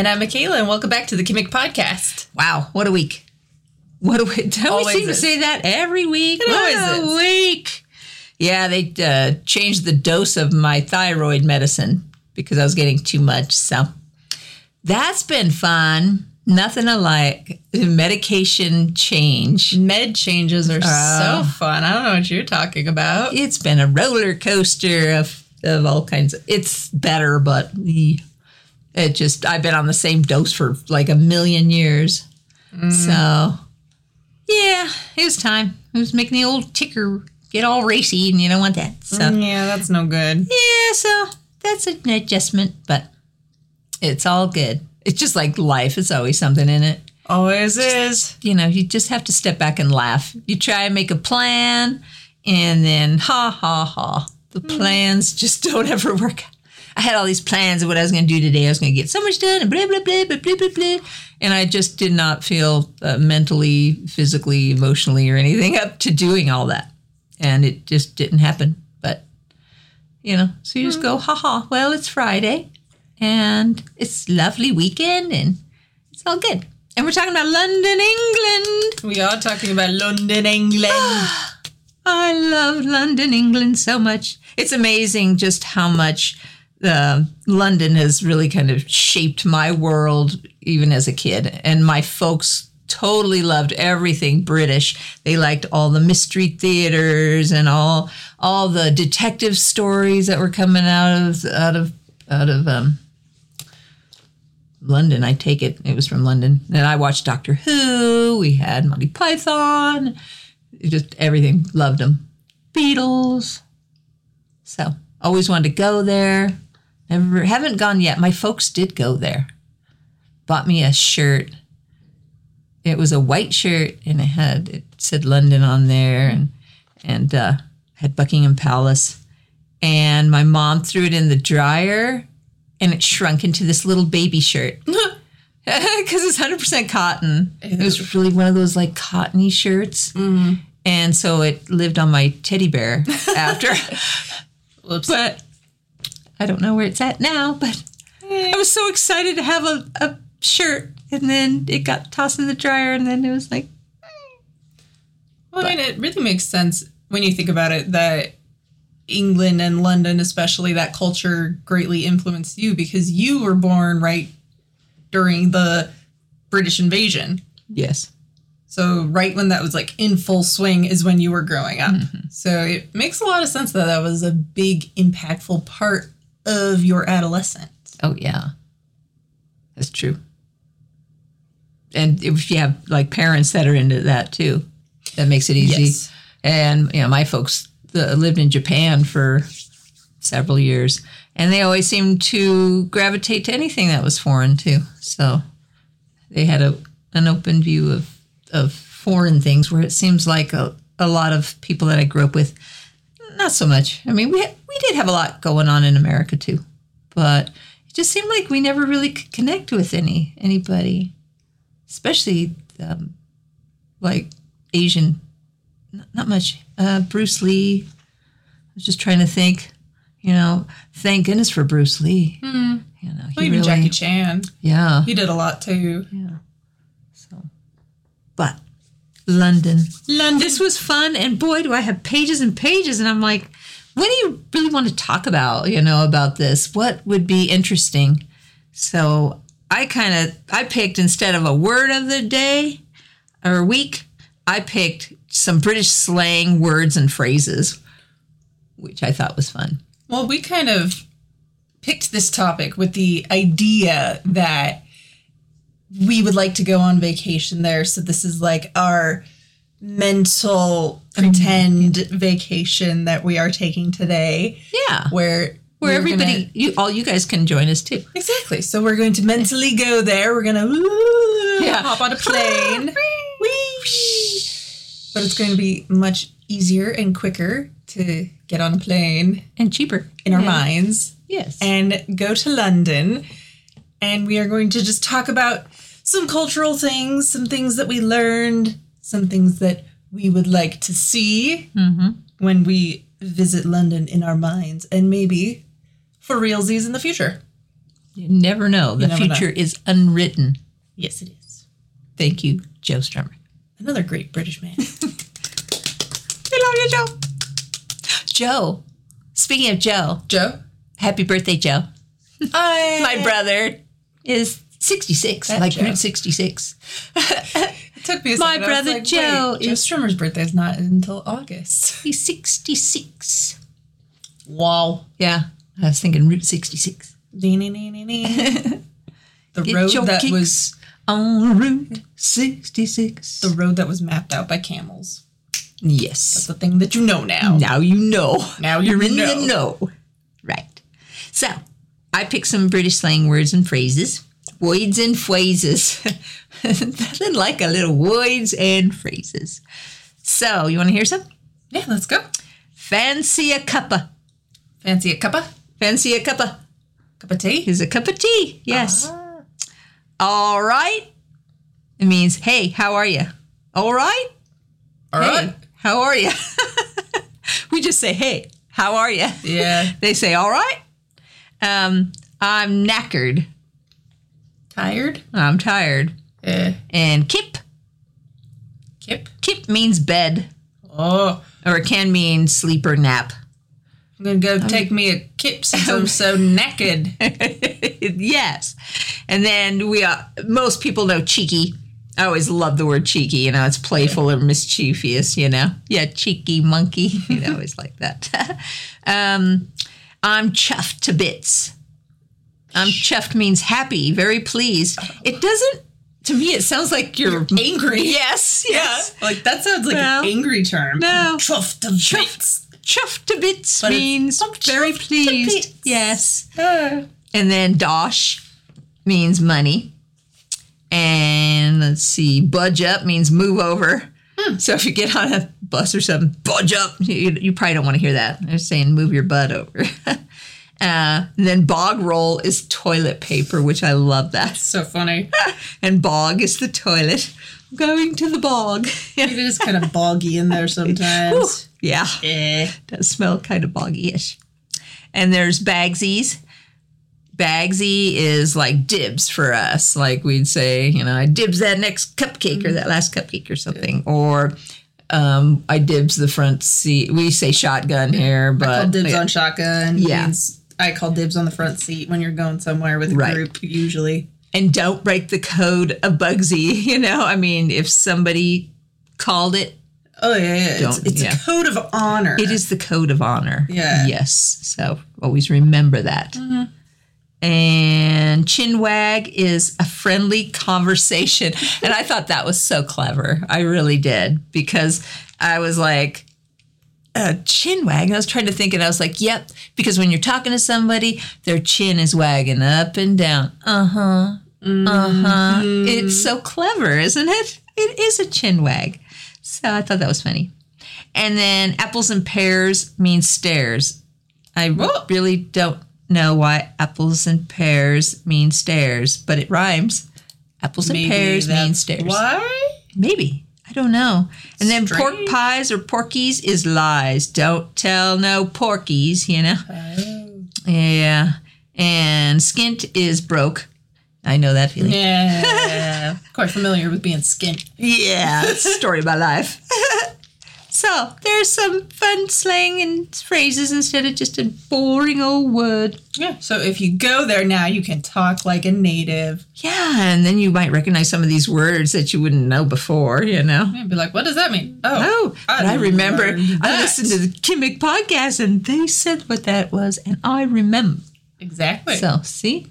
And I'm Michala, and welcome back to the Kimmick Podcast. Wow, what a week. What a week. Don't Always we seem to say that every week? It what a is. week. Yeah, they uh, changed the dose of my thyroid medicine because I was getting too much. So that's been fun. Nothing like medication change. Med changes are Oh. so fun. I don't know what you're talking about. It's been a roller coaster of, of all kinds. Of, it's better, but eh, it just, I've been on the same dose for like a million years. So, yeah, it was time. It was making the old ticker get all racy, and you don't want that. So, mm, yeah, that's no good. yeah, so that's an adjustment, but it's all good. It's just like life, it's always something in it Always is. you know, you just have to step back and laugh. You try and make a plan, and then ha ha ha. The mm. plans just don't ever work. I had all these plans of what I was going to do today. I was going to get so much done, and blah blah blah blah blah blah blah. And I just did not feel uh, mentally, physically, emotionally, or anything up to doing all that, and it just didn't happen. But you know, so you just go ha ha. Well, it's Friday, and it's lovely weekend, and it's all good. And we're talking about London, England. We are talking about London, England. I love London, England so much. It's amazing just how much uh, London has really kind of shaped my world, even as a kid. And my folks totally loved everything British. They liked all the mystery theaters and all all the detective stories that were coming out of out of out of um, London. I take it it was from London. And I watched Doctor Who. We had Monty Python just everything. Loved them. Beatles. So always wanted to go there. Never haven't gone yet. My folks did go there. Bought me a shirt. It was a white shirt and it had it said London on there and and uh, had Buckingham Palace. And my mom threw it in the dryer and it shrunk into this little baby shirt because it's 100% cotton. It was really one of those like cottony shirts. And so it lived on my teddy bear after. Whoops. but I don't know where it's at now. But I was so excited to have a, a shirt. And then it got tossed in the dryer. And then it was like, Well, I mean, it really makes sense when you think about it that England and London, especially that culture, greatly influenced you because you were born right during the British invasion. yes. So, right when that was like in full swing is when you were growing up. Mm-hmm. So, it makes a lot of sense that that was a big, impactful part of your adolescence. Oh, yeah. That's true. And if you have like parents that are into that too, that makes it easy. Yes. And you know, my folks uh, lived in Japan for several years, and they always seemed to gravitate to anything that was foreign too. So they had a an open view of of foreign things, where it seems like a, a lot of people that I grew up with, not so much. I mean, we we did have a lot going on in America too, but it just seemed like we never really could connect with any anybody, especially um, like Asian not, not much. Uh, Bruce Lee. I was just trying to think. You know, thank goodness for Bruce Lee. You know, Well, even really, Jackie Chan, yeah, he did a lot too. yeah. So, but London. London. This was fun, and boy, do I have pages and pages. And I'm like, what do you really want to talk about? You know, about this? What would be interesting? So I kind of I picked instead of a word of the day or week, I picked some British slang words and phrases, which I thought was fun. Well, we kind of picked this topic with the idea that we would like to go on vacation there. So this is like our mental pretend vacation that we are taking today, Yeah, where where everybody, gonna- you all you guys can join us too. exactly. So we're going to mentally go there. We're gonna Yeah. hop on a plane, but it's going to be much easier and quicker to get on a plane And cheaper in our Yeah. minds Yes. and go to London. And we are going to just talk about some cultural things, some things that we learned, some things that we would like to see mm-hmm. when we visit London in our minds, and maybe for realsies in the future. You never know. The never know. future is unwritten. Yes, it is. Thank you, Joe Strummer. Another great British man. We love you, Joe. Joe. Speaking of Joe, Joe? happy birthday, Joe. I My brother is 66, That like Joe. Route 66. Took me a My second. Brother like, Joe wait, Joe Strummer's birthday is not until August. He's 66. Wow. Yeah, I was thinking Route 66. the Get road that was on Route 66. the road that was mapped out by camels. yes. That's the thing that you know now. Now you know. Now you You're in know. the know. Right. So, I picked some British slang words and phrases. Voids and phrases. Nothing like a little voids and phrases. So, you want to hear some? Yeah, let's go. Fancy a cuppa. Fancy a cuppa? Fancy a cuppa. Cup of tea? Is a cup of tea. Yes. Ah. All right. It means, hey, how are you? All right. All hey, right. how are you? we just say, hey, how are you? Yeah. They say, all right. Um, I'm knackered. Tired? I'm tired. Eh. And kip. Kip? Kip means bed, Oh. or it can mean sleep or nap. I'm gonna go take me a kip since I'm so naked. yes. And then we, uh, most people know cheeky. I always love the word cheeky. You know, it's playful or mischievous. You know, yeah, cheeky monkey. You know, always like that. um, I'm chuffed to bits. I'm chuffed means happy, very pleased. It doesn't. To me, it sounds like you're, angry. Yes, yes. Like that sounds like an angry term. No. Chuffed to bits. Chuffed to bits But means I'm very chuffed pleased. Yes. Ah. And then dosh means money. And let's see, budge up means move over. So if you get on a bus or something, budge up. You, you probably don't want to hear that. They're saying move your butt over. uh, and then bog roll is toilet paper, which I love that. So funny. And bog is the toilet. Going to the bog. It is kind of boggy in there sometimes. yeah. Eh. does smell kind of boggy-ish. And there's bagsies. Bagsy is like dibs for us. Like we'd say, you know, I dibs that next cupcake or that last cupcake or something. Or um, I dibs the front seat. We say shotgun here, but call dibs yeah. on shotgun. Yeah. Means I call dibs on the front seat when you're going somewhere with a Right. group, usually. and don't break the code of Bugsy. You know, I mean, if somebody called it, Oh yeah, yeah. It's, it's yeah. a code of honor. It is the code of honor. Yeah. Yes. So always remember that. Mm-hmm. And chin wag is a friendly conversation. and I thought that was so clever. I really did because I was like, a chin wag. And I was trying to think, and I was like, yep. Because when you're talking to somebody, their chin is wagging up and down. Uh huh. Uh huh. It's so clever, isn't it? It is a chin wag. So I thought that was funny. And then apples and pears means stairs. I Whoa. really don't know why apples and pears mean stairs, but it rhymes. Apples and pears mean stairs. Why? Maybe. I don't know. And then pork pies or porkies is lies. Don't tell no porkies, you know? Oh. Yeah. And skint is broke. I know that feeling. Yeah. Quite familiar with being skint. Yeah, story of my life. so there's some fun slang and phrases instead of just a boring old word. Yeah. So if you go there now, you can talk like a native. Yeah, and then you might recognize some of these words that you wouldn't know before, you know? And be like, what does that mean? Oh, Oh, but I remember I listened to the Kimmick podcast and they said what that was, and I remember. Exactly. So, see,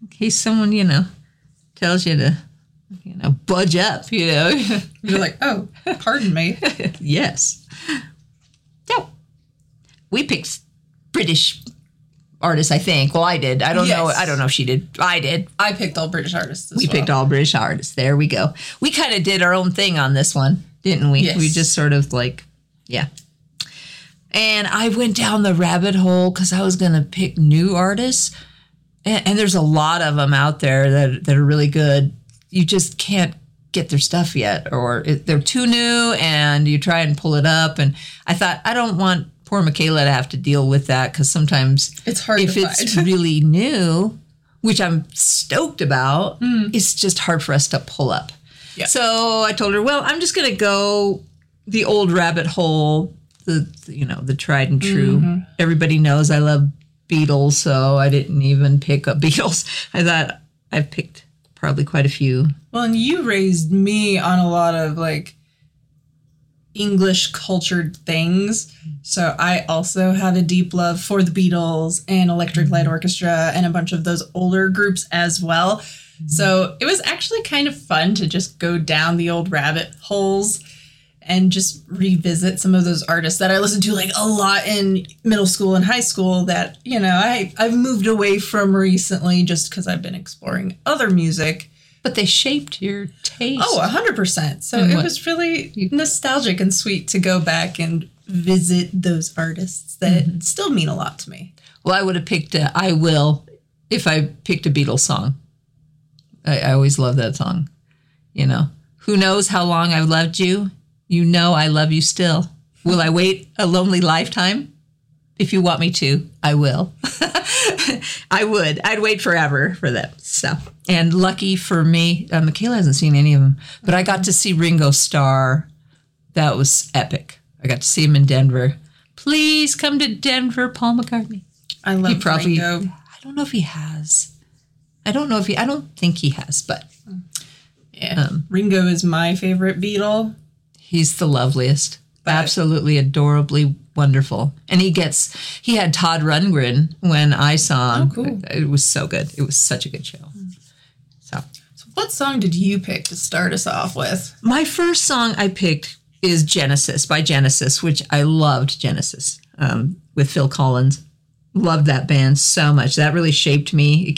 in case someone, you know, tells you to, you know, budge up, you know. You're like, oh, pardon me. yes. So, we picked British artists, I think. Well, I did. I don't know. I don't know if she did. I did. I picked all British artists. We well. picked all British artists. There we go. We kind of did our own thing on this one, didn't we? Yes. We just sort of like, yeah. And I went down the rabbit hole because I was going to pick new artists. And, and there's a lot of them out there that, that are really good. You just can't get their stuff yet, or it, they're too new and you try and pull it up. And I thought, I don't want poor Michala to have to deal with that because sometimes It's hard if it's really new, which I'm stoked about. Mm. It's just hard for us to pull up. Yeah. So I told her, well, I'm just going to go the old rabbit hole, the you know the tried and true. Mm-hmm. Everybody knows I love Beatles, so I didn't even pick up Beatles. I thought I've picked probably quite a few. Well, and you raised me on a lot of like English cultured things. So I also have a deep love for the Beatles and Electric Light mm-hmm. Orchestra and a bunch of those older groups as well. Mm-hmm. So it was actually kind of fun to just go down the old rabbit holes and just revisit some of those artists that I listened to like a lot in middle school and high school that, you know, I, I've moved away from recently just because I've been exploring other music. But they shaped your taste. Oh, 100%. So And it was really nostalgic and sweet to go back and visit those artists that mm-hmm. still mean a lot to me. Well, I would have picked a, I Will if I picked a Beatles song. I, I always love that song. You know, who knows how long I've loved you? You know I love you still. Will I wait a lonely lifetime? If you want me to, I will. I would. I'd wait forever for that So, And lucky for me, uh, Michala hasn't seen any of them, but I got to see Ringo Starr. That was epic. I got to see him in Denver. Please come to Denver, Paul McCartney. I love probably- Ringo. I don't know if he has. I don't know if he. I don't think he has, but Yeah. Ringo is my favorite Beatle. He's the loveliest. Absolutely adorably wonderful. And he gets. He had Todd Rundgren when I saw him. Oh, cool. It, it was so good. It was such a good show. So So what song did you pick to start us off with? my first song I picked is Genesis by Genesis, which I loved. Genesis um, with Phil Collins. Loved that band so much. That really shaped me.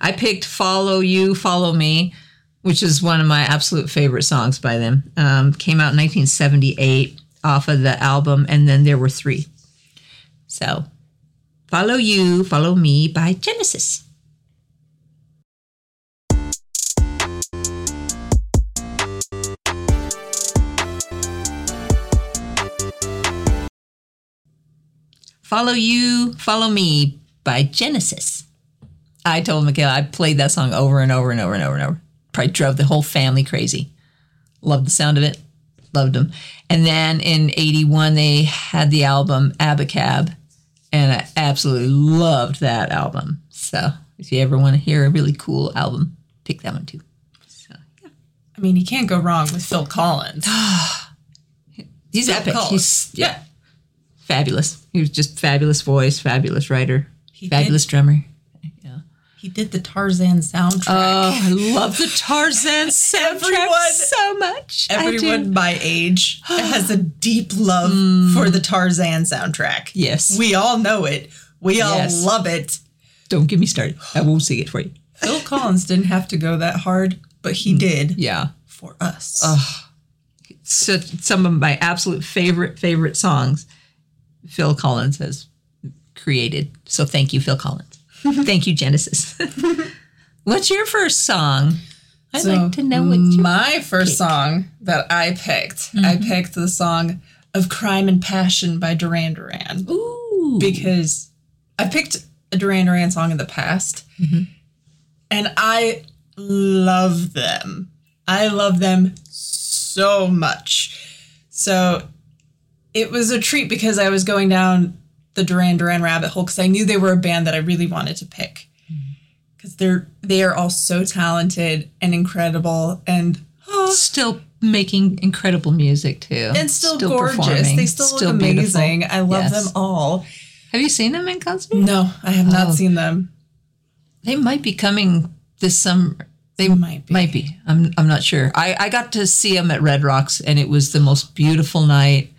I picked "Follow You, Follow Me," which is one of my absolute favorite songs by them. Um, came out in 1978 off of the album, and then there were three. So, "Follow You, Follow Me" by Genesis. Follow You, Follow Me by Genesis. I told Michala I played that song over and over and over and over and over. Probably drove the whole family crazy. Loved the sound of it. Loved them. And then in 81, they had the album Abacab. And I absolutely loved that album. So if you ever want to hear a really cool album, pick that one too. So, yeah. I mean, you can't go wrong with Phil Collins. He's Phil epic. Collins. He's yeah, fabulous. He was just fabulous voice, fabulous writer, He fabulous drummer. He did the Tarzan soundtrack. Oh, I love the Tarzan soundtrack Everyone- so much. Everyone my age has a deep love mm. for the Tarzan soundtrack. Yes. We all know it. We all Yes. love it. Don't get me started. I won't sing it for you. Phil Collins didn't have to go that hard, but he did Yeah. for us. So, some of my absolute favorite, favorite songs Phil Collins has created. So thank you, Phil Collins. Thank you, Genesis. What's your first song? I'd So, like to know what you my first song that I picked, I mm-hmm. picked the song of Crime and Passion by Duran Duran. Ooh. because I picked a Duran Duran song in the past, mm-hmm. and I love them. I love them so much. So it was a treat because I was going down the Duran Duran rabbit hole because I knew they were a band that I really wanted to pick mm-hmm. because they're they are all so talented and incredible and still making incredible music too. and still, gorgeous. performing, They still, still look beautiful. amazing. I love Yes. them all. Have you seen them in concert? No, I have not Oh. seen them. They might be coming this summer. They Might be. Might be. I'm. I'm not sure. I, I got to see them at Red Rocks, and it was the most beautiful night,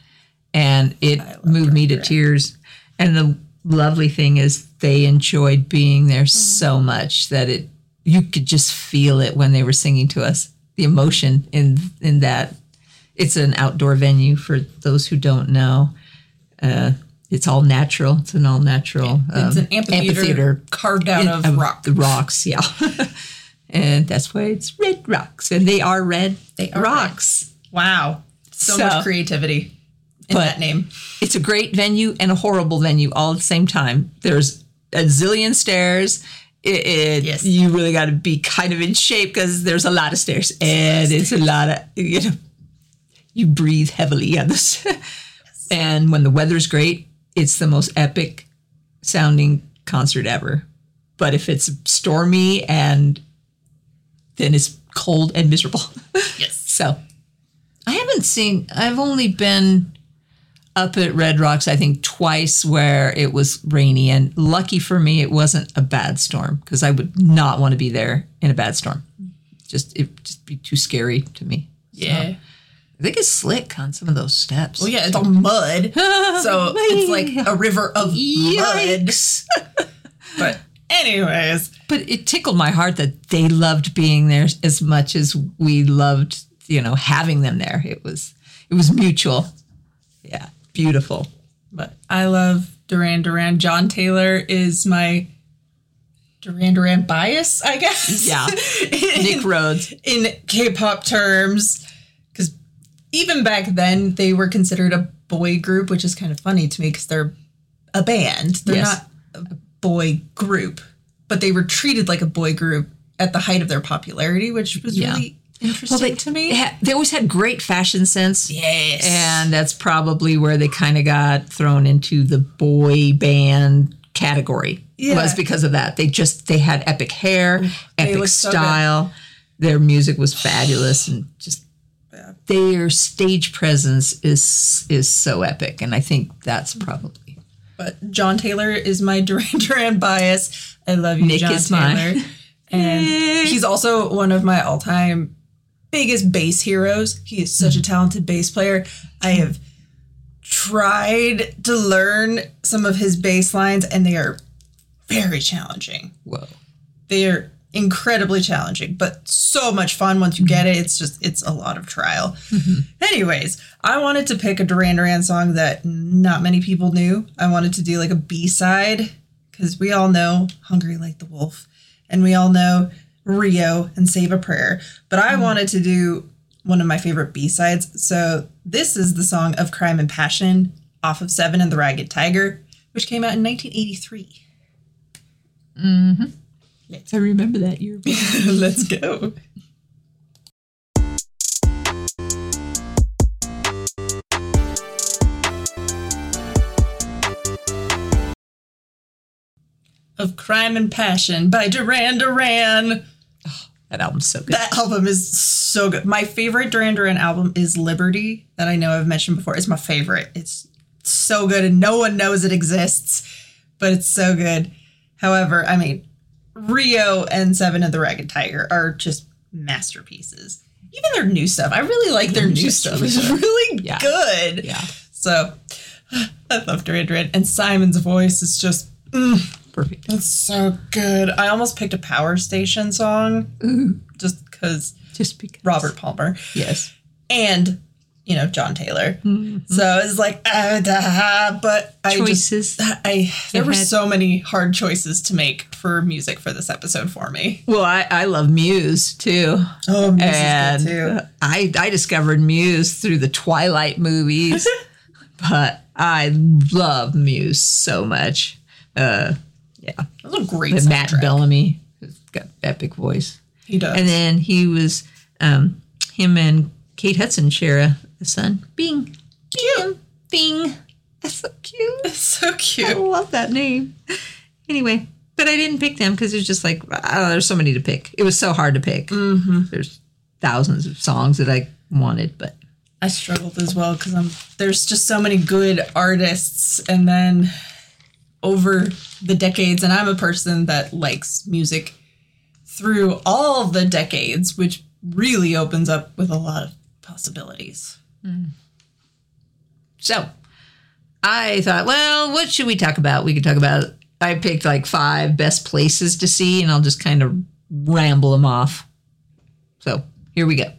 and it moved me Red to tears. And the lovely thing is, they enjoyed being there so much that it you could just feel it when they were singing to us. The emotion in in that. It's an outdoor venue for those who don't know. Uh, it's all natural. It's an all natural. It's um, an amphitheater, carved out of of rock. The rocks, yeah. and that's why it's red rocks, and they are red. They are rocks. Wow. So, So- much creativity in But- that name. It's a great venue and a horrible venue all at the same time. There's a zillion stairs, it, it Yes. you really got to be kind of in shape because there's a lot of stairs and it's a lot of you know you breathe heavily on this and when the weather's great it's the most epic sounding concert ever but if it's stormy and then it's cold and miserable Yes. so i haven't seen i've only been up at Red Rocks, I think twice where it was rainy, and lucky for me, it wasn't a bad storm because I would not want to be there in a bad storm. Just it just be too scary to me. Yeah. I think it's slick on some of those steps. Well, yeah, it's all mud. So it's like a river of mud. But anyways, But it tickled my heart that they loved being there as much as we loved, you know, having them there. It was it was mutual. Yeah, beautiful. but I love Duran Duran. John Taylor is my Duran Duran bias, I guess. Yeah. in, Nick Rhodes. in K-pop terms, because even back then they were considered a boy group, which is kind of funny to me because they're a band. They're Yes. not a boy group, but they were treated like a boy group at the height of their popularity, which was Yeah. really interesting they, to me. They, ha- they always had great fashion sense. yes, And that's probably where they kind of got thrown into the boy band category. Yeah. Was because of that. They just they had epic hair, epic looked so style. Their music was fabulous and just Yeah. their stage presence is is so epic and I think that's probably but John Taylor is my Duran Duran bias. I love you, Nick John is Taylor. mine. And he's also one of my all-time biggest bass heroes. He is such a mm-hmm. talented bass player. I have tried to learn some of his bass lines, and they are very challenging. whoa. They are incredibly challenging, but so much fun once you get mm-hmm. it. It's just it's a lot of trial. Mm-hmm. Anyways, I wanted to pick a Duran Duran song that not many people knew. I wanted to do like a B side because we all know "Hungry Like the Wolf," and we all know Rio and "Save a Prayer." But I hmm. wanted to do one of my favorite B sides. So this is the song of Crime and Passion off of Seven and the Ragged Tiger, which came out in 1983. Mm-hmm. I remember that year. Let's go. Of Crime and Passion by Duran Duran. That album's so good. That album is so good. My favorite Duran Duran album is Liberty, that I know I've mentioned before. It's my favorite. It's so good, and no one knows it exists, but it's so good. However, I mean, Rio and Seven of the Ragged Tiger are just masterpieces. Even their new stuff, I really like their new stuff. It's really Yeah. good. yeah. So I love Duran Duran, and Simon's voice is just mm. Perfect. it's so good. I almost picked a Power Station song just because Just because Robert Palmer Yes. and you know John Taylor. So it's like, uh, but I Choices. just I there were had- so many hard choices to make for music for this episode for me. Well, I, I love Muse too. Oh, Muse and is good too. I, I discovered Muse through the Twilight movies, but I love Muse so much. Uh, yeah, That was a great and Matt. Bellamy has got epic voice, He does. and then he was um, him and Kate Hudson share a, a son. Bing, cute. Bing. That's so cute. That's so cute. I love that name. Anyway, but I didn't pick them because it's just like I don't know, there's so many to pick. It was so hard to pick. Mm-hmm. There's thousands of songs that I wanted, but I struggled as well because I'm there's just so many good artists, and then over the decades, and I'm a person that likes music through all the decades, which really opens up with a lot of possibilities. Mm. so I thought, well, what should we talk about? We could talk about. I picked like five best places to see, and I'll just kind of ramble them off. So here we go.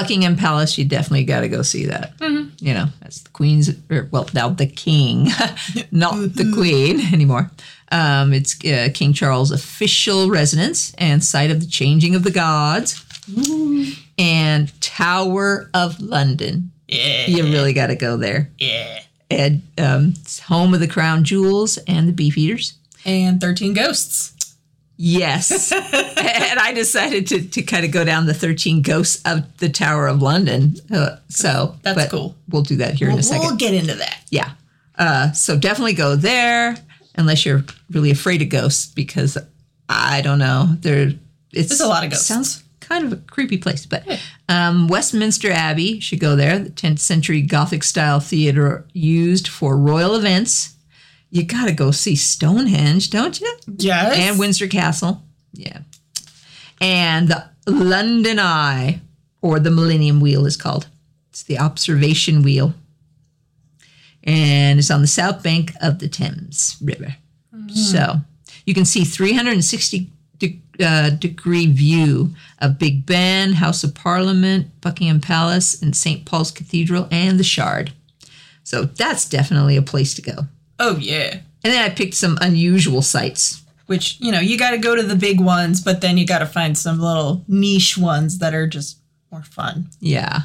Buckingham Palace, you definitely got to go see that. You know, that's the Queen's, or, well, now the King, not the Queen anymore. Um, it's uh, King Charles' official residence and site of the changing of the gods. And Tower of London. Yeah, You really got to go there. yeah. And um, it's home of the crown jewels and the beef eaters. And Thirteen Ghosts. Yes. and I decided to, to kind of go down the 13 ghosts of the Tower of London. Uh, so That's cool. We'll do that here in a second. we'll get into that. Yeah. Uh, so definitely go there unless you're really afraid of ghosts because I don't know. There it's There's a lot of ghosts. Sounds kind of a creepy place, but um, Westminster Abbey should go there. The 10th century Gothic style theater used for royal events. You got to go see Stonehenge, don't you? Yes. and Windsor Castle. Yeah. And the London Eye, or the Millennium Wheel, is called. It's the observation wheel. And it's on the south bank of the Thames River. So you can see 360 de- uh, degree view of Big Ben, House of Parliament, Buckingham Palace, and St. Paul's Cathedral, and the Shard. So that's definitely a place to go. Oh yeah. And then I picked some unusual sites Which you know you got to go to the big ones, but then you got to find some little niche ones that are just more fun. Yeah.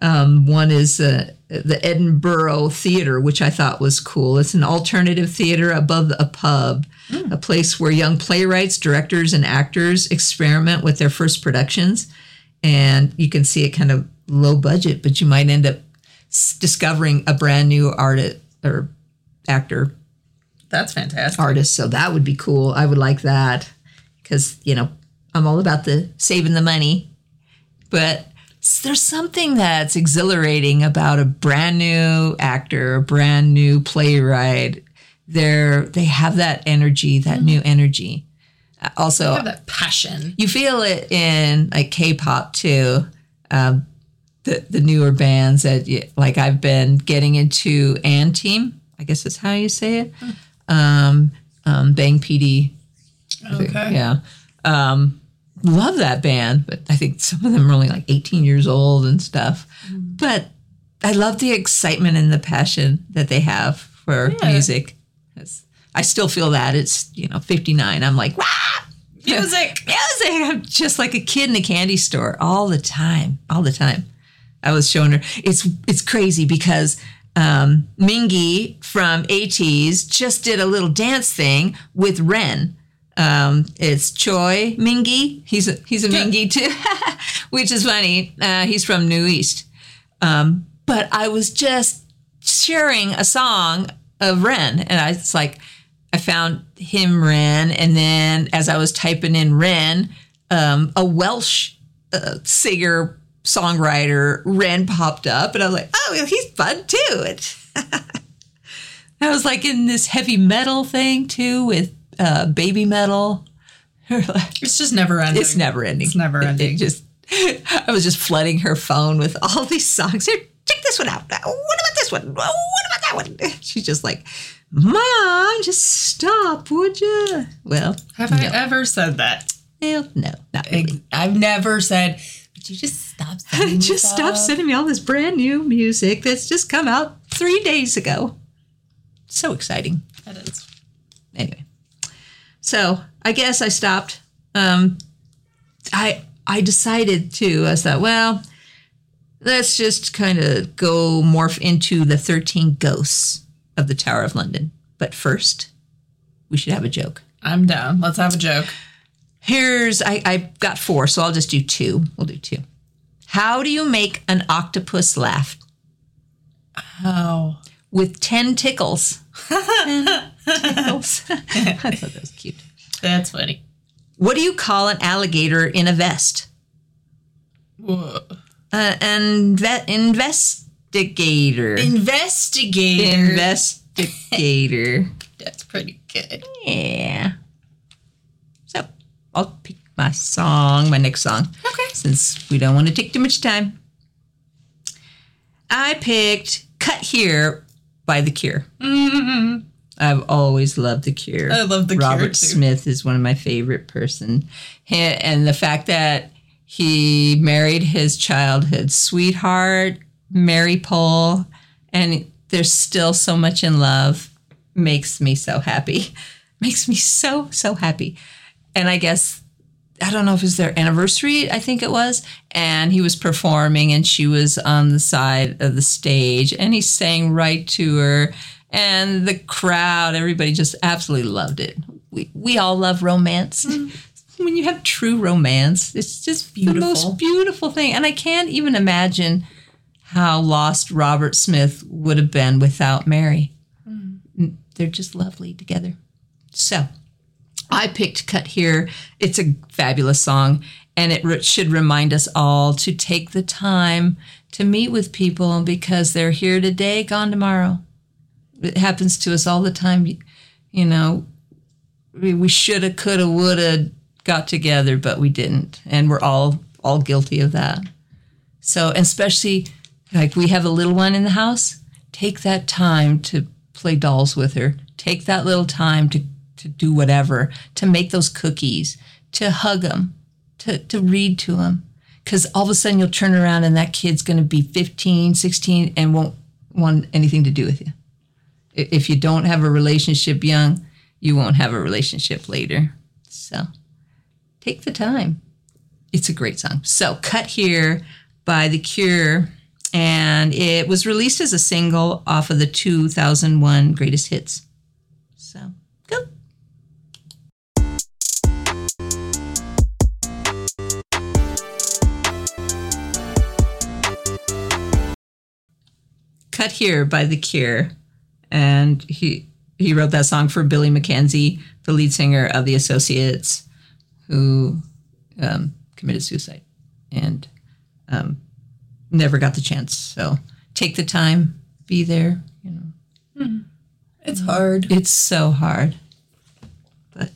Um, one is uh, the Edinburgh Theatre, which I thought was cool. It's an alternative theater above a pub, a place where young playwrights, directors, and actors experiment with their first productions. And you can see it kind of low budget, but you might end up s- discovering a brand new artist or actor That's fantastic. artist. So that would be cool. I would like that because, you know, I'm all about the saving the money. But there's something that's exhilarating about a brand new actor, a brand new playwright. They're, they have that energy, that new energy. Uh, Also, that passion. you feel it in like K-pop too. Um, the the newer bands that like I've been getting into and team. I guess that's how you say it. Um, um, Bang PD. Okay. Yeah. Um, love that band, but I think some of them are only like 18 years old and stuff. But I love the excitement and the passion that they have for Yeah. music. I still feel that it's you know 59. I'm like, wow, Music. music. I'm just like a kid in a candy store all the time, all the time. I was showing her. It's it's crazy because um, Mingi from ATEEZ just did a little dance thing with Ren. Um, it's Choi Mingy. He's a he's a Mingy too, which is funny. Uh, he's from NU'EST. Um, but I was just sharing a song of Ren, and I was like, I found him Ren, and then as I was typing in Ren, um, a Welsh uh, singer songwriter Ren popped up, and I was like, oh, well, he's fun too. It, I was like in this heavy metal thing too with uh, Babymetal. It's just never ending. It's never ending. It's never ending. It, just, I was just flooding her phone with all these songs. Here, check this one out. What about this one? What about that one? She's just like, Mom, just stop, would you? Well, Have I ever said that? well, no, not really. I've never said. Would you just stop? sending me just stop stuff?" sending me all this brand new music that's just come out three days ago. So exciting. That is. anyway so i guess i stopped um i i decided to i thought well let's just kind of go morph into the 13 ghosts of the tower of london but first we should have a joke I'm down. Let's have a joke. Here's i I've got four so i'll just do two we'll do two how do you make an octopus laugh Oh. with 10 tickles 10 tickles i thought that was cute That's funny. What do you call an alligator in a vest? Whoa. Uh, an inve- investigator. Investigator. investigator. That's pretty good. yeah. I'll pick my song, my next song, Okay. since we don't want to take too much time. I picked "Cut Here" by The Cure. Mm-hmm. I've always loved The Cure. I love The Cure, Robert. Smith is one of my favorite person, and the fact that he married his childhood sweetheart, Mary Poole, and they're still so much in love makes me so happy. Makes me so so happy. And I guess I don't know if it was their anniversary, I think it was. And he was performing and she was on the side of the stage and he sang right to her. And the crowd, everybody just absolutely loved it. we, we all love romance. Mm-hmm. When you have true romance, it's just the Beautiful. most beautiful thing. And I can't even imagine how lost Robert Smith would have been without Mary. Mm. N- They're just lovely together. So I picked Cut Here. It's a fabulous song, and it re- should remind us all to take the time to meet with people because they're here today, gone tomorrow. It happens to us all the time. You- know, we, we shoulda, coulda, woulda got together, but we didn't, and we're all all guilty of that. So, especially like we have a little one in the house, take that time to play dolls with her. Take that little time to to do whatever, to make those cookies, to hug them, to to read to them. Cuz all of a sudden you'll turn around and that kid's going to be 15, 16 and won't want anything to do with you. If you don't have a relationship young, you won't have a relationship later. So, take the time it's a great song. So, Cut Here by The Cure. And it was released as a single off of the 2001 Greatest Hits. Cut Here by The Cure. And he he wrote that song for Billy Mackenzie, the lead singer of The Associates, who um, committed suicide and um, never got the chance. So take the time, be there. You know, It's hard. it's so hard, but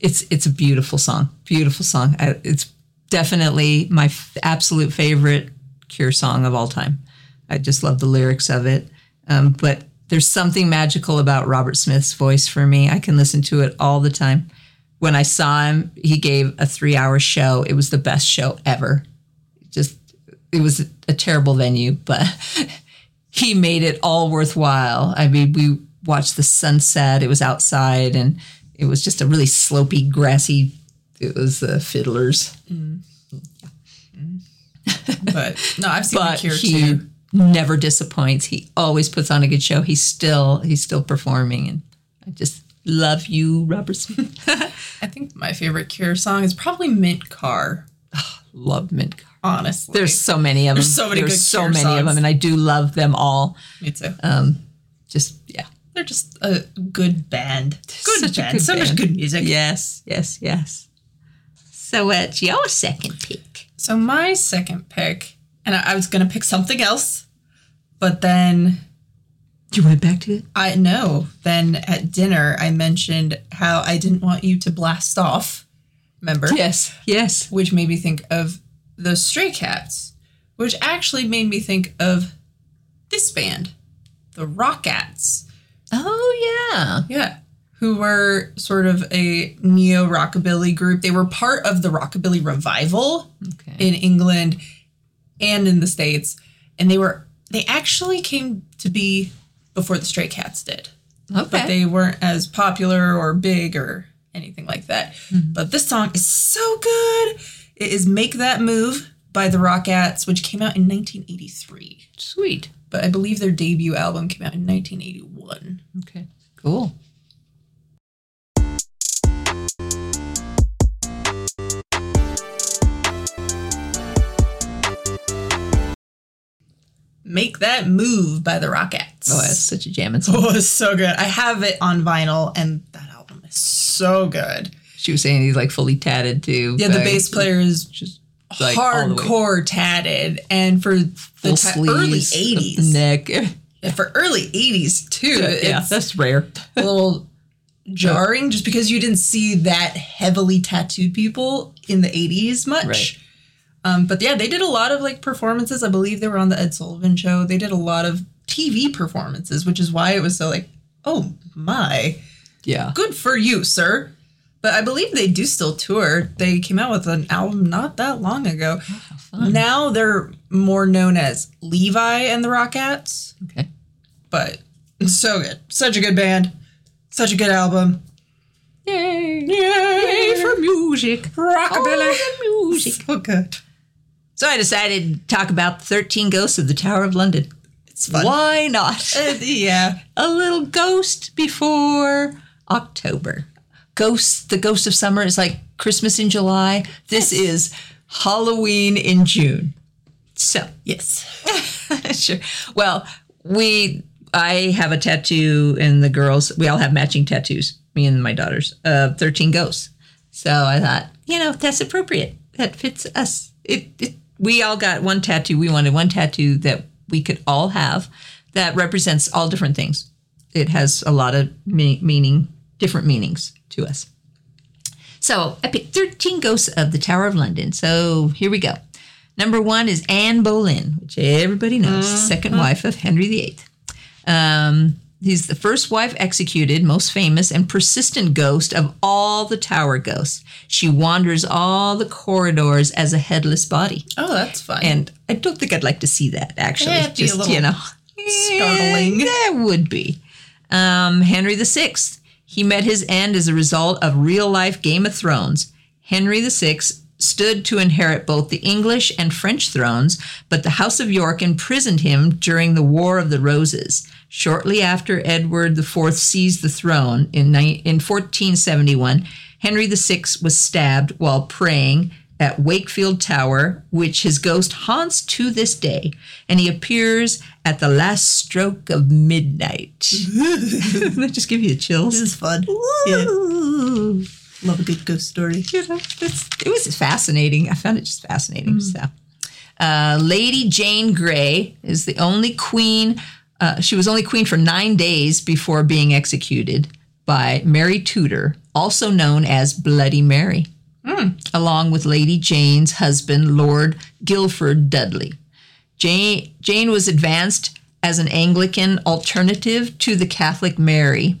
it's it's a beautiful song. Beautiful song. I, it's definitely my f- absolute favorite Cure song of all time. I just love the lyrics of it. Um, but there's something magical about Robert Smith's voice for me. I can listen to it all the time. When I saw him, he gave a three hour show. It was the best show ever. Just, it was a terrible venue, but he made it all worthwhile. I mean, we watched the sunset. It was outside and it was just a really slopey, grassy, it was the fiddlers. But no, I've seen but the Cure he too. Never disappoints. He always puts on a good show. He's still he's still performing, and I just love you, Robert Smith. I think my favorite Cure song is probably Mint Car. Oh, love Mint. Car. Honestly, There's so many of them. There's so many There's good so Cure many of them, and I do love them all. me too. Um, just yeah, They're just a good band. Good Such band. good so much good music. yes, yes, yes. So what's your second pick? So my second pick, and I, I was gonna pick something else, but then You went back to it. I know. Then at dinner, I mentioned how I didn't want you to blast off. Remember? Yes, yes. Which made me think of the Stray Cats, which actually made me think of this band, the Rockats. Oh yeah. Yeah. Who were sort of a neo rockabilly group. They were part of the rockabilly revival Okay. in England and in the States. And they were they actually came to be before the Stray Cats did. okay. But they weren't as popular or big or anything like that. Mm-hmm. But this song is so good. It is Make That Move by the Rockats, which came out in 1983. Sweet. But I believe their debut album came out in 1981. Okay. Cool. Make That Move by the Rockats. Oh, that's such a jamming song. Oh, it's so good. I have it on vinyl, and that album is so good. She was saying he's like fully tatted too. Yeah, the bass player is just like all the way- hardcore tatted, and for the ti- early '80s, neck. For early '80s too, yeah, it's that's rare. a little jarring just because you didn't see that heavily tattooed people in the '80s much. Right. Um, but yeah, they did a lot of like performances. I believe they were on the Ed Sullivan Show. They did a lot of TV performances, which is why it was so like, oh my, Yeah. good for you, sir. But I believe they do still tour. They came out with an album not that long ago. Now they're more known as Levi and the Rockats, Okay. but so good. Such a good band. Such a good album. Yay! Yay for music. Rockabilly. Oh, the music. So good. So I decided to talk about 13 Ghosts of the Tower of London. It's fun. Why not? Uh, yeah. A little ghost before October. ghost, the ghost of summer is like Christmas in July. This is Halloween in June. So Yes. sure. Well, we I have a tattoo, and the girls we all have matching tattoos. Me and my daughters, uh, thirteen ghosts. So I thought, you know, that's appropriate. That fits us. It, it we all got one tattoo. We wanted one tattoo that we could all have that represents all different things. It has a lot of meaning, different meanings to us. So I picked 13 ghosts of the Tower of London. So here we go. Number one is Anne Boleyn, which everybody knows, second wife of Henry VIII. Um, he's the first wife executed, most famous and persistent ghost of all the tower ghosts. She wanders all the corridors as a headless body. Oh, that's fun. And I don't think I'd like to see that, actually. Yeah, it'd be a Just, you know, startling. That would be. Um, Henry VI. He met his end as a result of real life Game of Thrones. Henry VI stood to inherit both the English and French thrones, but the House of York imprisoned him during the War of the Roses. Shortly after Edward IV seized the throne in, ni- in 1471, Henry VI was stabbed while praying at Wakefield Tower, which his ghost haunts to this day, and he appears at the last stroke of midnight. That just give you the chills? this is fun. Yeah. Love a good ghost story. You know, it was fascinating. I found it just fascinating. So, uh, Lady Jane Grey is the only queen. Uh, she was only queen for nine days before being executed by Mary Tudor, also known as Bloody Mary, along with Lady Jane's husband, Lord Guilford Dudley. Jane, Jane was advanced as an Anglican alternative to the Catholic Mary.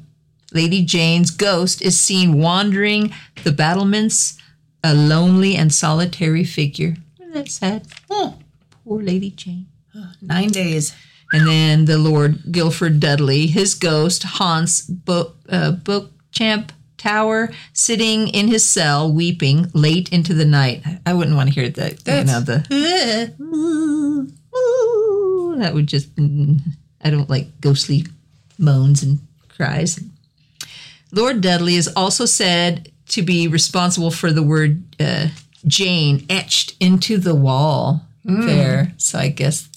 Lady Jane's ghost is seen wandering the battlements, a lonely and solitary figure. Isn't that sad? Oh, Poor Lady Jane. nine days. And then the Lord Guilford Dudley, his ghost haunts Bo- uh, Beauchamp Tower, sitting in his cell, weeping late into the night. I wouldn't want to hear the, you know, the that would just, mm, I don't like ghostly moans and cries. Lord Dudley is also said to be responsible for the word uh, Jane etched into the wall there. So I guess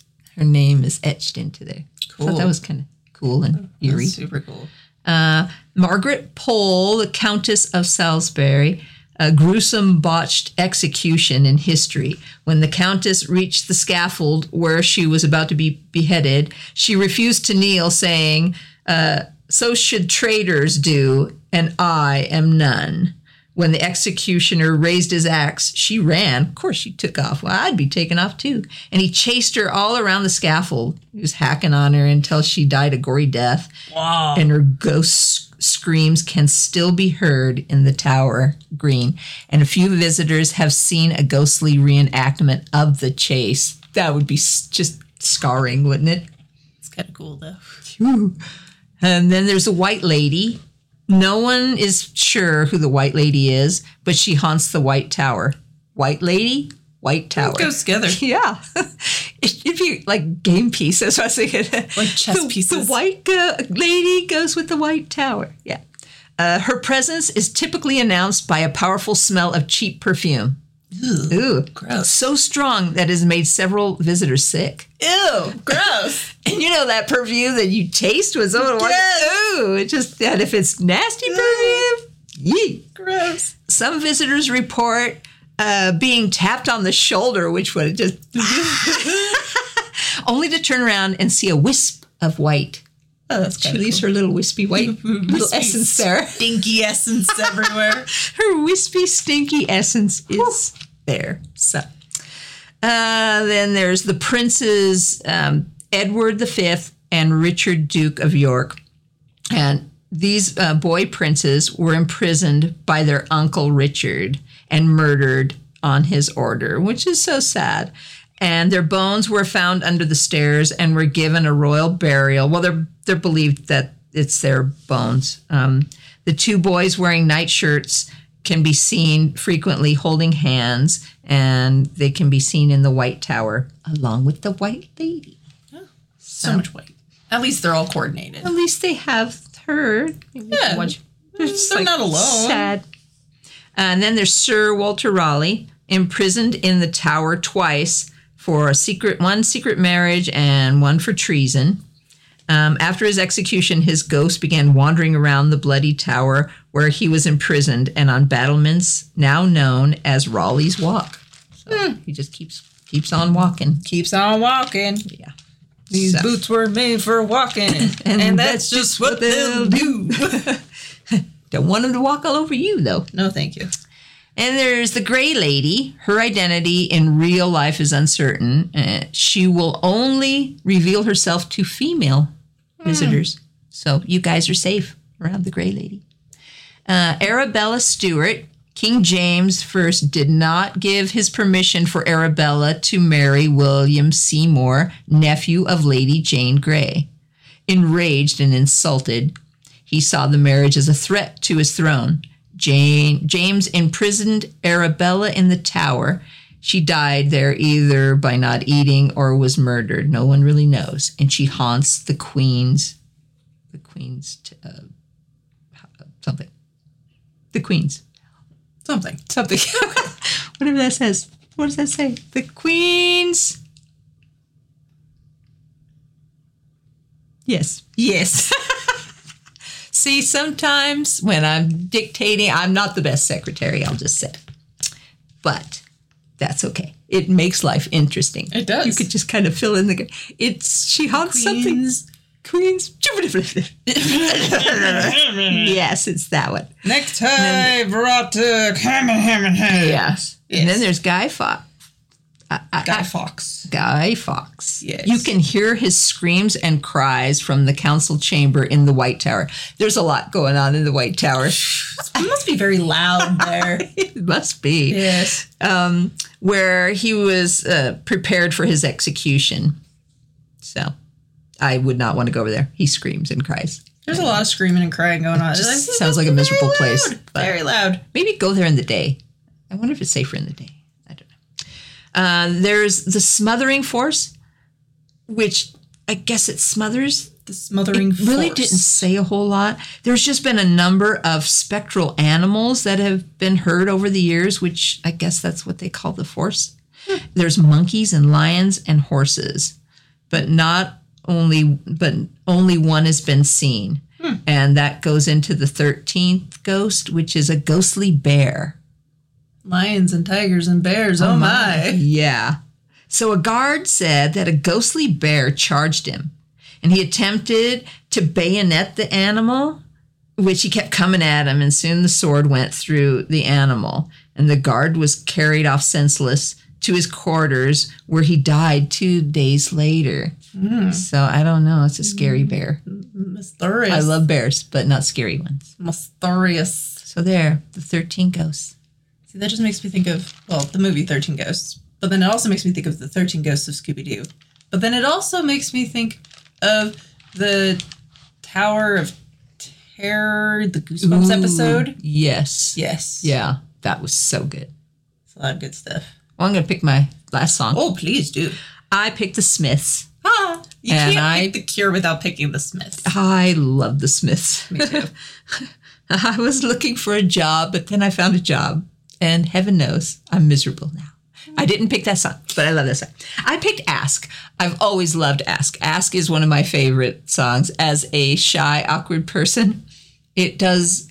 her name is etched into there. I thought that was kind of cool and eerie. Super cool. Uh, Margaret Pole, the Countess of Salisbury, a gruesome botched execution in history. When the Countess reached the scaffold where she was about to be beheaded, she refused to kneel, saying, uh, So should traitors do, and I am none. When the executioner raised his axe, she ran. Of course, she took off. Well, I'd be taken off too. And he chased her all around the scaffold. He was hacking on her until she died a gory death Wow. and her ghost screams can still be heard in the tower green and a few visitors have seen a ghostly reenactment of the chase that would be just scarring wouldn't it It's kind of cool though. And then there's a white lady no one is sure who the white lady is but she haunts the white tower white lady white tower Goes together. yeah. It'd be like game pieces. I was thinking. Like chess the, pieces. The white go- lady goes with the white tower. Yeah. Uh, her presence is typically announced by a powerful smell of cheap perfume. Ew. Ooh. Gross. So strong that it has made several visitors sick. Ew. Gross. And you know that perfume that you taste was so Yes. Ooh, it just that if it's nasty perfume, yee. Gross. Some visitors report uh, being tapped on the shoulder, which would just only to turn around and see a wisp of white. Oh, that's She leaves her little wispy white little essence there. Stinky essence everywhere. Her wispy, stinky essence is there. So, uh, then there's the princes um, Edward V and Richard, Duke of York, and these uh, boy princes were imprisoned by their uncle Richard and murdered on his order, which is so sad. And their bones were found under the stairs and were given a royal burial. Well, they're they're believed that it's their bones. Um, the two boys wearing nightshirts can be seen frequently holding hands, and they can be seen in the White Tower along with the White Lady. Oh, So much white. At least they're all coordinated. At least they have her. Maybe we can Yeah. watch It's mm, They're not alone. Sad. And then there's Sir Walter Raleigh, imprisoned in the Tower twice for a secret, one secret marriage and one for treason. Um, after his execution, his ghost began wandering around the bloody tower where he was imprisoned and on battlements now known as Raleigh's Walk. So he just keeps keeps on walking. Keeps on walking. Yeah. These So- boots were made for walking, and, that's, just what they'll do. Don't want him to walk all over you though. no, thank you. And there's the gray lady. Her identity in real life is uncertain. Uh, she will only reveal herself to female visitors. So you guys are safe around the gray lady. Uh, Arabella Stewart. King James I did not give his permission for Arabella to marry William Seymour, nephew of Lady Jane Grey. Enraged and insulted, he saw the marriage as a threat to his throne. Jane, James imprisoned Arabella in the tower. She died there either by not eating or was murdered. No one really knows. And she haunts the queen's, the queen's, t- uh, something. The queen's, Something. something. Whatever that says. What does that say? The queen's. Yes. Yes. See, sometimes when I'm dictating, I'm not the best secretary, I'll just say. But that's okay. It makes life interesting. It does. You could just kind of fill in the. It's she haunts Queens. something. Queens. yes, it's that one. Necktie brought to Yes. And then there's Guy Fawkes. Guy Fawkes. Guy Fawkes. Yes. You can hear his screams and cries from the council chamber in the White Tower. There's a lot going on in the White Tower. It must be very loud there. it must be. yes. um, where he was uh, prepared for his execution. So I would not want to go over there. He screams and cries. There's a lot of screaming and crying going on. like, sounds like a miserable loud. place, Very loud. Maybe go there in the day. I wonder if it's safer in the day. I don't know. Uh, there's the smothering force, which I guess it smothers The smothering really force. didn't say a whole lot. There's just been a number of spectral animals that have been heard over the years, which I guess that's what they call the force. There's monkeys and lions and horses, but not only but only one has been seen. And that goes into the 13th ghost, which is a ghostly bear. Lions and tigers and bears. Oh, my. Yeah. So a guard said that a ghostly bear charged him and he attempted to bayonet the animal, which he kept coming at him, and soon the sword went through the animal. And the guard was carried off senseless to his quarters where he died two days later. Hmm. So I don't know. It's a scary bear. Mysterious. I love bears, but not scary ones. mysterious. So there, the 13 ghosts. See, that just makes me think of well, the movie Thirteen Ghosts, but then it also makes me think of the Thirteen Ghosts of Scooby Doo. But then it also makes me think of the Tower of Terror, the Goosebumps Ooh, episode. Yes. Yes. Yeah, that was so good. It's a lot of good stuff. Well, I'm going to pick my last song. Oh, please do. I picked the Smiths. Ah, you can't I- pick the Cure without picking the Smiths. I love the Smiths. Me too. I was looking for a job, but then I found a job, and heaven knows I'm miserable now. I didn't pick that song, but I love that song. I picked Ask. I've always loved Ask. Ask is one of my favorite songs as a shy, awkward person. It does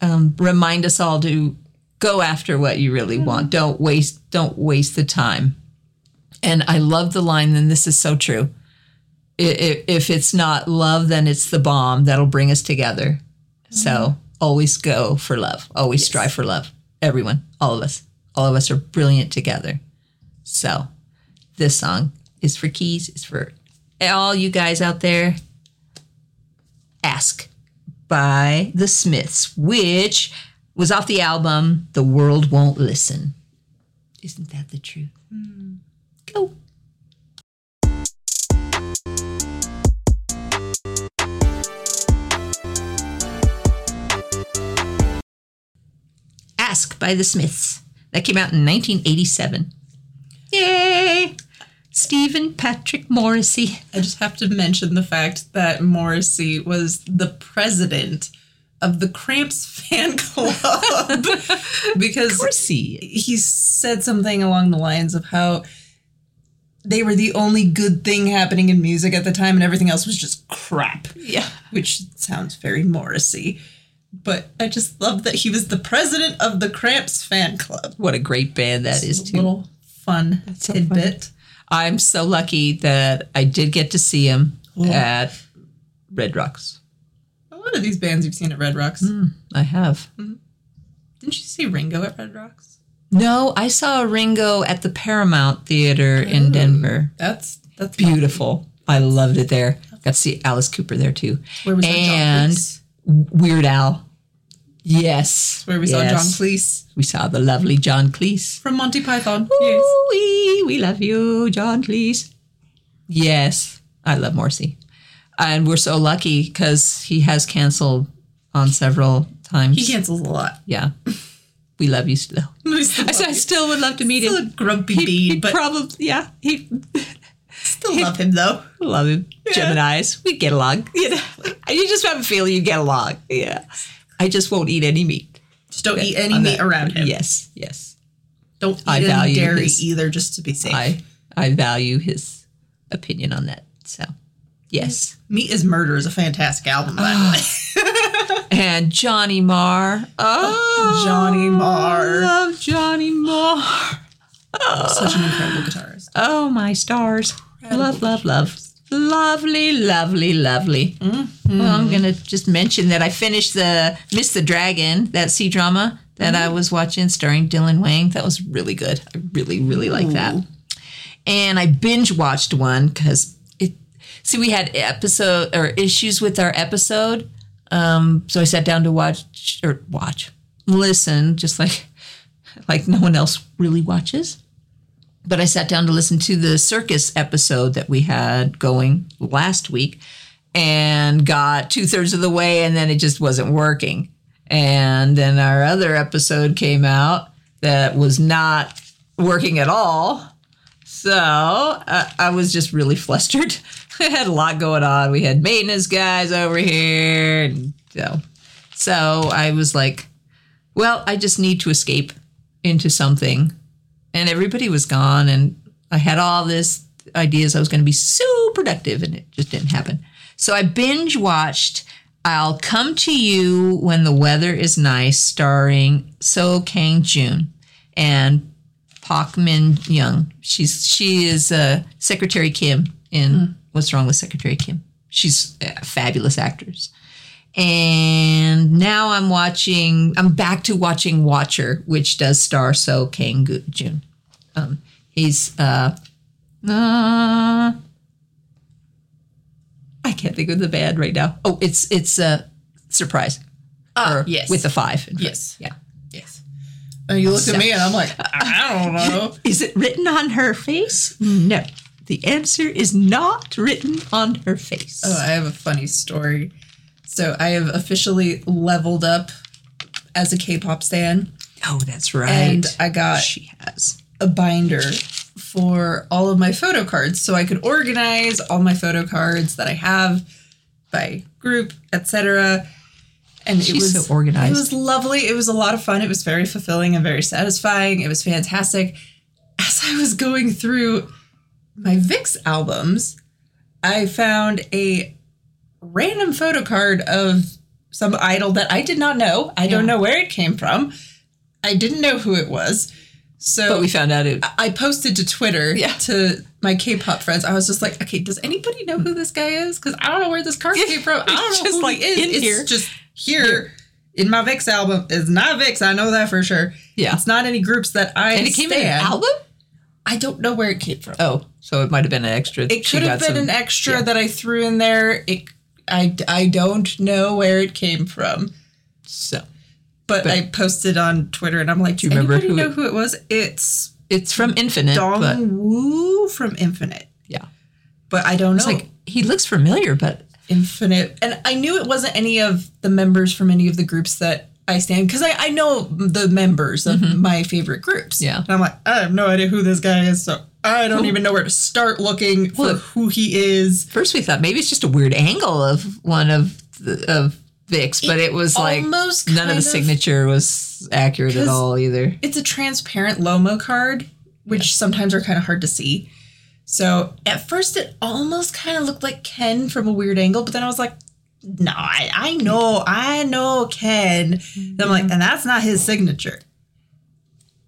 um, remind us all to go after what you really want. Don't waste don't waste the time. And I love the line, and this is so true. If it's not love, then it's the bomb that'll bring us together. So always go for love. Always strive for love. Everyone, all of us, all of us are brilliant together. So this song is for Keys. It's for all you guys out there. Ask by the Smiths, which was off the album The World Won't Listen. Isn't that the truth? Hmm. Go. Ask by the Smiths. That came out in 1987. Yay! Stephen Patrick Morrissey. I just have to mention the fact that Morrissey was the president of the Cramps fan club because Horsey. he said something along the lines of how they were the only good thing happening in music at the time and everything else was just crap, Yeah. which sounds very Morrissey. But I just love that he was the president of the Cramps fan club. What a great band that is, a too. little fun so tidbit. I'm so lucky that I did get to see him at Red Rocks. A lot of these bands you've seen at Red Rocks. Hmm, I have. Mm-hmm. Didn't you see Ringo at Red Rocks? No, I saw Ringo at the Paramount Theater in Denver. That's that's Beautiful. I loved it there. Got to see Alice Cooper there too. Where was saw John and. Weird Al. Yes. Where we saw John Cleese We saw the lovely John Cleese. from Monty Python. Yes. Ooh-wee, we love you, John Cleese. Yes, I love Morrissey. And we're so lucky because he has canceled on several times. He cancels a lot. Yeah. We love you still. I still, I, I still would love to meet still him. a grumpy he'd but probably, yeah, he still love him though. love him. Yeah. Gemini's, we'd get along. You know, you just have a feeling you get along. Yeah. I just won't eat any meat. Just don't eat any On meat that- around him. Yes, yes. Don't eat I any value dairy his- either, just to be safe. I I value his opinion on that. So, yes. Meat is Murder is a fantastic album, by the ah. way. And Johnny Marr. Oh, Johnny I Marr. love Johnny Marr. Such an incredible guitarist. Oh, my stars. Love, love, love. Lovely, lovely, lovely. Mm-hmm. Well, I'm going to just mention that I finished the Miss the Dragon, that C drama that Mm-hmm. I was watching starring Dylan Wang. That was really good. I really, really like that. And I binge watched one because it, see, we had episode or issues with our episode. Um, so I sat down to watch or watch, listen, just like like no one else really watches. But I sat down to listen to the circus episode that we had going last week and got two thirds of the way and then it just wasn't working. And then our other episode came out that was not working at all. So uh, I was just really flustered. I had a lot going on. We had maintenance guys over here. And so, so I was like, well, I just need to escape into something. And everybody was gone. And I had all this ideas I was going to be so productive and it just didn't happen. So I binge watched I'll Come to You When the Weather is Nice, starring Seo Kang Joon and Park Min Young. She's she is uh, Secretary Kim in What's Wrong with Secretary Kim. She's a fabulous actress. And now I'm watching. I'm back to watching Watcher, which does star Seo Kang Joon. Um, he's uh, uh, I can't think of the band right now. Oh, it's it's uh, surprise. Ah, yes. with the five. Yes. Yeah. Yes. And you look at me and I'm like, I don't know. Is it written on her face? No. The answer is not written on her face. Oh, I have a funny story. So I have officially leveled up as a K-pop stan, Oh, that's right. and I got she has. a binder for all of my photo cards, so I could organize all my photo cards that I have by group, etc. And it She's was so organized. It was lovely. It was a lot of fun. It was very fulfilling and very satisfying. It was fantastic. As I was going through my VIXX albums, I found a random photo card of some idol that I did not know. I don't know where it came from. I didn't know who it was. So But we found out it. I posted to Twitter Yeah. to my K-pop friends. I was just like, okay, does anybody know who this guy is? Because I don't know where this card came from. I don't know just who like he is. it's here. just here in my VIXX album. It's not VIXX. I know that for sure. Yeah. it's not any groups that I And it came in an album? I don't know where it came from. Oh, so it might have been an extra. it could have been some- an extra yeah. that I threw in there. It, I, I don't know where it came from. So But, But- I posted on Twitter and I'm like, do you remember who know it- who it was? It's it's from Infinite, Dong but Woo from Infinite. yeah, But I don't know. like he looks familiar, but Infinite. And I knew it wasn't any of the members from any of the groups that I stand because I, I know the members of my favorite groups. Mm-hmm. Yeah. And I'm like, I have no idea who this guy is, so I don't even know where to start looking for Well- who he is. first we thought maybe it's just a weird angle of one of the, of VIXX, but it was like none of the signature was accurate at all either. It's a transparent Lomo card, which sometimes are kind of hard to see. So at first, it almost kind of looked like Ken from a weird angle, but then I was like, no, I, I know, I know Ken. And I'm like, mm-hmm. and that's not his signature.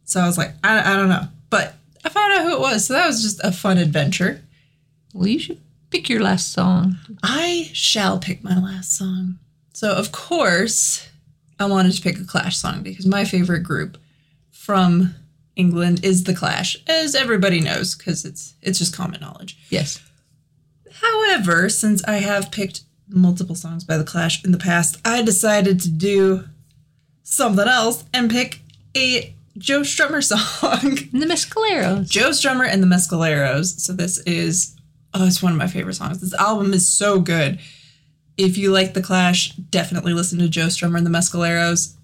So I was like, I, I don't know. But I found out who it was. So that was just a fun adventure. Well, you should pick your last song. I shall pick my last song. So, of course, I wanted to pick a Clash song because my favorite group from England is The Clash, as everybody knows, because it's it's just common knowledge. Yes. However, since I have picked multiple songs by The Clash in the past, I decided to do something else and pick a Joe Strummer song. And the Mescaleros. Joe Strummer and the Mescaleros. So this is oh, it's one of my favorite songs. This album is so good. If you like The Clash, definitely listen to Joe Strummer and the Mescaleros.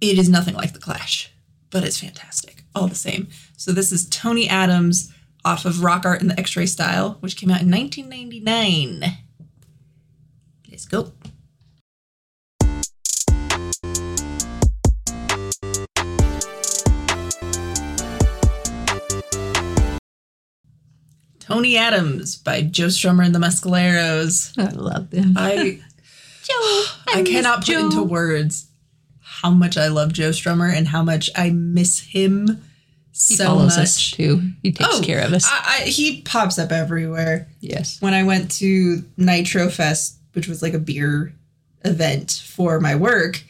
It is nothing like The Clash, but it's fantastic all the same. So this is Tony Adams off of Rock Art in the X-Ray Style, which came out in 1999. Let's go. Tony Adams by Joe Strummer and the Mescaleros. I love them. I Joe. I cannot put into words how much I love Joe Strummer and how much I miss him He so follows much. us too. He takes Oh, care of us. I, I, he pops up everywhere. yes. When I went to Nitro Fest, which was like a beer event for my work,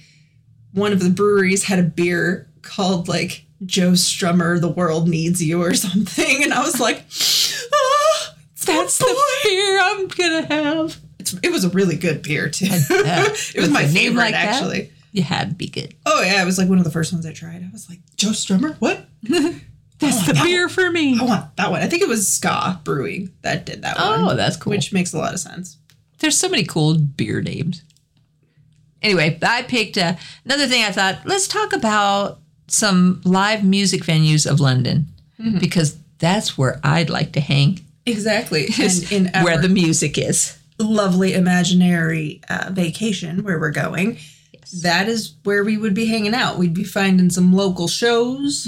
one of the breweries had a beer called like Joe Strummer, The World Needs You or something. And I was like, That's the beer I'm gonna have. It's, it was a really good beer too. it was my favorite like that? actually. You had to be good. Oh yeah, it was like one of the first ones I tried. I was like, Joe Strummer, what? That's the that beer for me. I want that one. I think it was Ska Brewing that did that one. Oh, that's cool. Which makes a lot of sense. There's so many cool beer names. Anyway, I picked uh, another thing. I thought let's talk about some live music venues of London because that's where I'd like to hang. Exactly. And in our where the music is. lovely imaginary uh, vacation where we're going, that is where we would be hanging out. We'd be finding some local shows.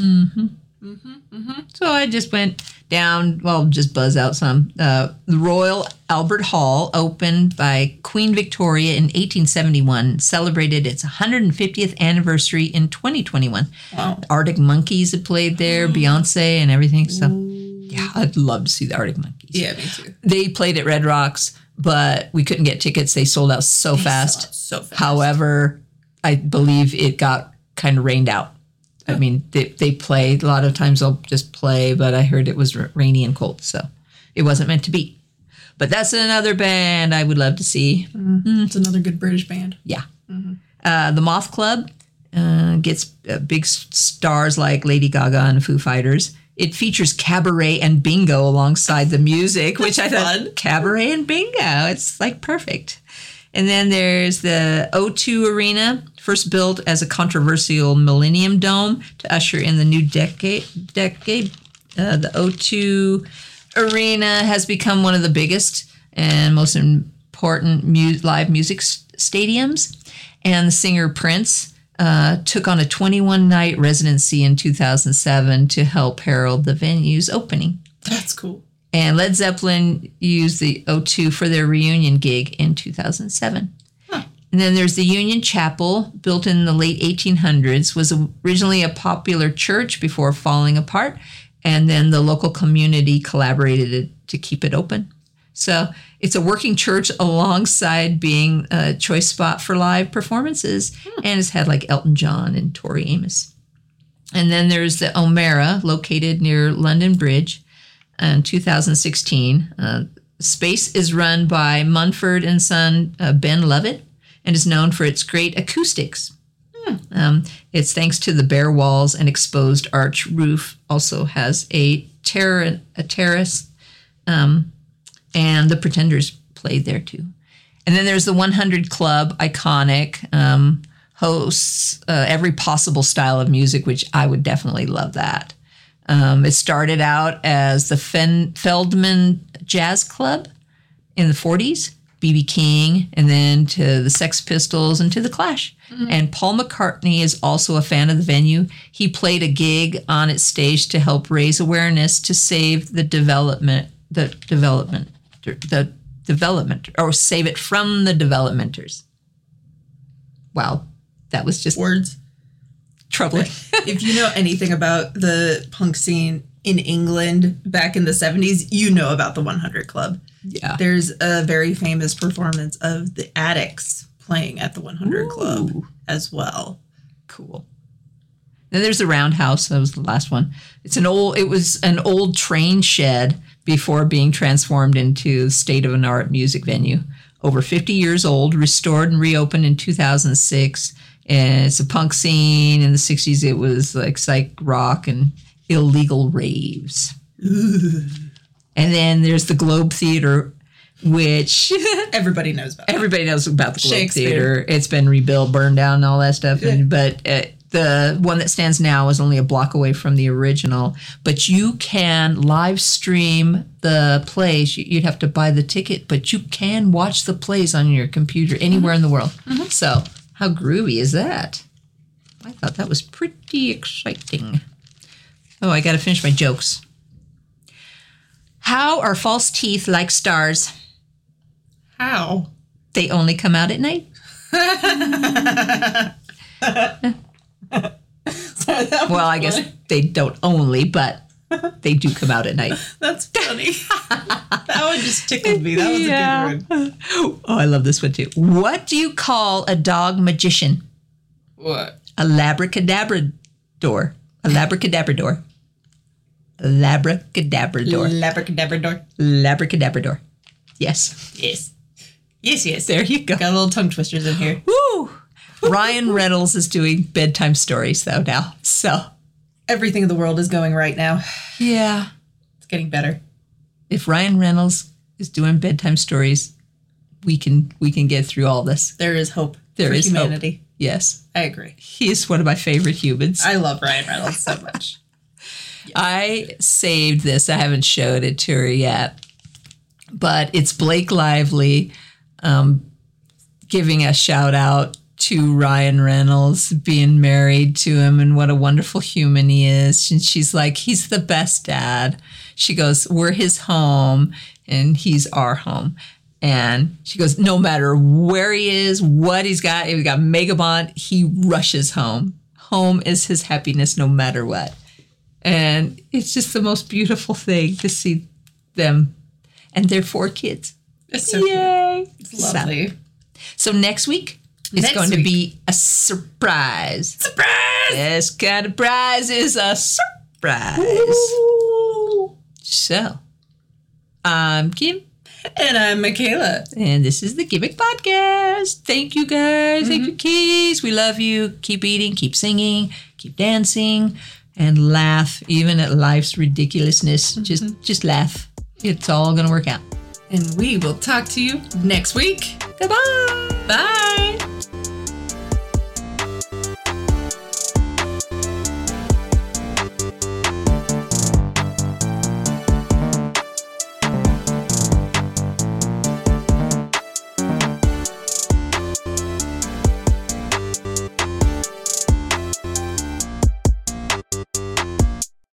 So I just went down, well, just buzz out some. Uh, the Royal Albert Hall opened by Queen Victoria in 1871, celebrated its 150th anniversary in 2021. Wow. Arctic Monkeys had played there, Beyonce, and everything. So, yeah, I'd love to see the Arctic Monkeys. Yeah, me too. They played at Red Rocks, but we couldn't get tickets. They sold out so fast. So fast. However, I believe it got kind of rained out. I mean, they, they play, a lot of times they'll just play, but I heard it was rainy and cold, so it wasn't meant to be. But that's another band I would love to see. It's another good British band. Yeah. Uh, the Moth Club uh, gets uh, big stars like Lady Gaga and Foo Fighters. It features cabaret and bingo alongside the music, which I thought fun. cabaret and bingo. It's like perfect. And then there's the O2 Arena, first built as a controversial Millennium Dome to usher in the new decade. Decade. Uh, the O2 Arena has become one of the biggest and most important mu- live music s- stadiums. And the singer Prince uh, took on a 21 night residency in 2007 to help herald the venue's opening. That's cool. And Led Zeppelin used the O2 for their reunion gig in 2007. And then there's the Union Chapel, built in the late 1800s, was originally a popular church before falling apart, and then the local community collaborated to keep it open. So it's a working church alongside being a choice spot for live performances, and it's had like Elton John and Tori Amos. And then there's the Omeara, located near London Bridge in 2016. Uh, space is run by Mumford and Son uh, Ben Lovett and is known for its great acoustics. Um, it's thanks to the bare walls and exposed arch roof. Also has a, a terrace, um, and the Pretenders played there too. And then there's the 100 Club, iconic, um, hosts uh, every possible style of music, which I would definitely love that. Um, it started out as the Fen- Feldman Jazz Club in the 40s BB King, and then to the Sex Pistols and to the Clash. And Paul McCartney is also a fan of the venue. He played a gig on its stage to help raise awareness to save the development, the development, the development, or save it from the developmenters. Wow, that was just Words. troubling. if you know anything about the punk scene in England back in the 70s, you know about the 100 Club. yeah. There's a very famous performance of the Adicts playing at the 100 Club as well. Cool. Then there's the roundhouse. That was the last one. It's an old. It was an old train shed before being transformed into state of an art music venue. Over 50 years old, restored and reopened in 2006. And it's a punk scene. In the 60s, it was like psych rock and illegal raves. And then there's the Globe Theater, which Everybody knows about everybody knows about the Globe Theater. It's been rebuilt, burned down, and all that stuff. And, but uh, the one that stands now is only a block away from the original. But you can live stream the plays. You- You'd have to buy the ticket, but you can watch the plays on your computer anywhere in the world. Mm-hmm. Mm-hmm. So how groovy is that? I thought that was pretty exciting. Oh, I got to finish my jokes. How are false teeth like stars? How? They only come out at night. Well, I guess they don't only, but they do come out at night. That's funny. that one just tickled me. That was Yeah. a good one. Oh, I love this one too. What do you call a dog magician? What? A labracadabra door. A labracadabra door. Labracadabra door. Labracadabra door. Labracadabra door. Yes. Yes. Yes, yes. There you go. Got a little tongue twisters in here. Woo! Ryan Reynolds is doing bedtime stories though now. So Everything in the world is going right now. yeah. It's getting better. If Ryan Reynolds is doing bedtime stories, we can we can get through all this. There is hope There for is hope. humanity. Yes. I agree. He is one of my favorite humans. I love Ryan Reynolds so much. I saved this. I haven't showed it to her yet, but it's Blake Lively um, giving a shout out to Ryan Reynolds being married to him and what a wonderful human he is. And she's like, he's the best dad. She goes, we're his home and he's our home. And she goes, no matter where he is, what he's got, if he's got Megabond, he rushes home. Home is his happiness no matter what. And it's just the most beautiful thing to see them and their four kids. It's so cute. Yay! It's lovely. So, so next week Next going to be a surprise. Surprise! This kind of prize is a surprise. So, I'm Kim, And I'm Michala. and this is the Kim Mic Podcast. Thank you guys. Thank Mm-hmm. you, Keys. We love you. Keep eating, keep singing, keep dancing, and laugh even at life's ridiculousness. Just, Mm-hmm. just laugh. It's all gonna work out. And we will talk to you next week. Goodbye. Bye.